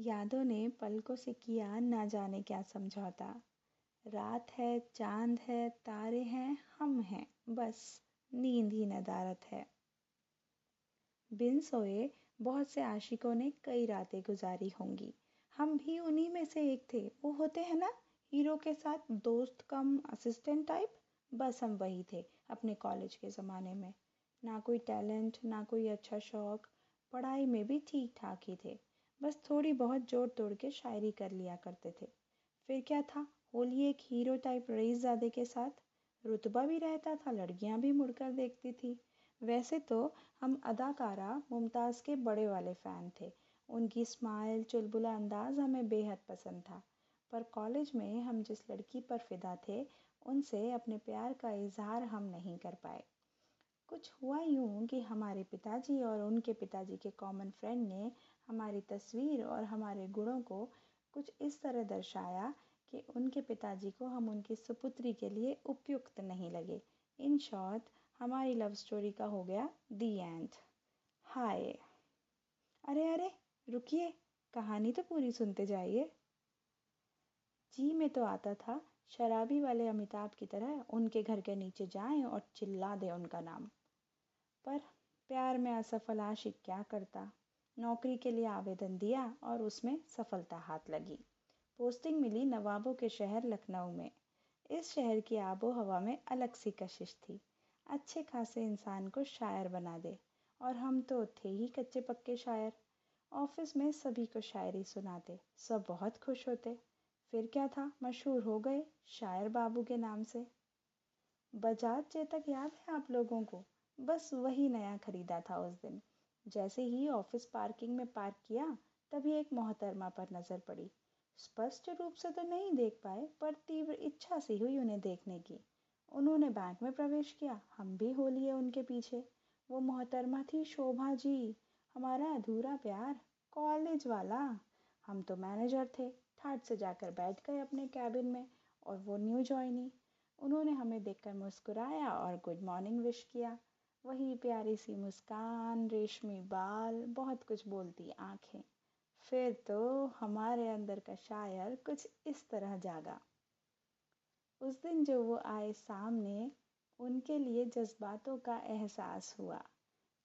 यादों ने पलकों से किया ना जाने क्या समझौता। रात है, चाँद है, तारे हैं, हम हैं, बस नींद ही नदारत है। बिन सोए बहुत से आशिकों ने कई रातें गुजारी होंगी। हम भी उन्हीं में से एक थे। वो होते हैं ना, हीरो के साथ दोस्त कम, असिस्टेंट टाइप, बस हम वही थे अपने कॉलेज के ज़माने में। ना कोई टैलेंट, ना कोई अच्छा शौक, पढ़ाई में भी ठीक ठाक ही थे। बस थोड़ी बहुत जोड़ तोड़ के शायरी कर लिया करते थे। फिर क्या था? होली एक हीरो टाइप रईसजादे के साथ। रुतबा भी रहता था, लड़कियाँ भी मुड़कर देखती थी। वैसे तो हम अदाकारा मुमताज़ के बड़े वाले फ़ैन थे। उनकी स्माइल चुलबुला अंदाज़ हमें बेहद पसंद था। पर कॉलेज में हम जिस लड़की पर फ़िदा थे, उनसे अपने प्यार का इजहार हम नहीं कर पाए। कुछ हुआ यूँ कि हमारे पिताजी और उनके पिताजी के कॉमन फ्रेंड ने हमारी तस्वीर और हमारे गुणों को कुछ इस तरह दर्शाया कि उनके पिताजी को हम उनकी सुपुत्री के लिए उपयुक्त नहीं लगे। इन शॉर्ट, हमारी लव स्टोरी का हो गया दी एंड। हाय। अरे अरे, रुकिए, कहानी तो पूरी सुनते जाइए। जी में तो आता था, शराबी वाले अमिताभ की तरह उनके घर के नीचे जाएँ और चिल्ला दें उनका नाम। पर प्यार में असफल आशिक क्या करता? नौकरी के लिए आवेदन दिया और उसमें सफलता हाथ लगी। पोस्टिंग मिली नवाबों के शहर लखनऊ में। इस शहर की आबो हवा में अलग सी कशिश थी। अच्छे खासे इंसान को शायर बना दे, और हम तो थे ही कच्चे पक्के शायर। ऑफ़िस में सभी को शायरी सुनाते सब बहुत खुश होते। फिर क्या था, मशहूर हो गए शायर बाबू के नाम से। बजाज चेतक याद है आप लोगों को? बस वही नया खरीदा था उस दिन। जैसे ही ऑफ़िस पार्किंग में पार्क किया, तभी एक मोहतरमा पर नज़र पड़ी। स्पष्ट रूप से तो नहीं देख पाए, पर तीव्र इच्छा सी हुई उन्हें देखने की। उन्होंने बैंक में प्रवेश किया। हम भी हो लिए उनके पीछे। वो मोहतरमा थी, शोभा जी, हमारा अधूरा प्यार कॉलेज वाला। हम तो मैनेजर थे, ठाट से जाकर बैठ गए अपने कैबिन में, और वो न्यू ज्वाइनी उन्होंने हमें देखकर मुस्कुराया और गुड मॉर्निंग विश किया। वही प्यारी सी मुस्कान, रेशमी बाल, बहुत कुछ बोलती आँखें। फिर तो हमारे अंदर का शायर कुछ इस तरह जागा। उस दिन जो वो आए सामने, उनके लिए जज्बातों का एहसास हुआ।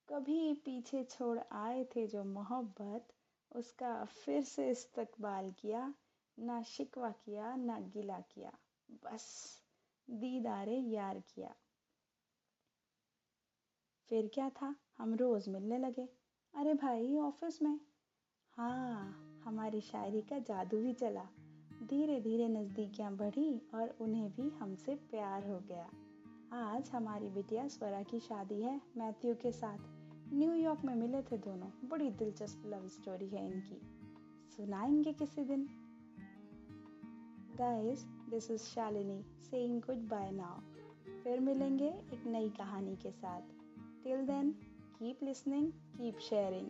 कभी पीछे छोड़ आए थे जो मोहब्बत, उसका फिर से इस्तकबाल किया, ना शिकवा किया, ना गिला किया। बस, दीदारे यार किया। फिर क्या था? हम रोज़ मिलने लगे। अरे भाई, ऑफ़िस में। हाँ हमारी शायरी का जादू भी चला। धीरे धीरे नज़दीकियाँ बढ़ी और उन्हें भी हमसे प्यार हो गया। आज हमारी बिटिया स्वरा की शादी है, मैथ्यू के साथ। न्यूयॉर्क में मिले थे दोनों। बड़ी दिलचस्प लव स्टोरी है इनकी। सुनाएँगे किसी दिन। Guys this is Shalini saying goodbye now फिर मिलेंगे एक नई कहानी के साथ। Till then, keep listening, keep sharing.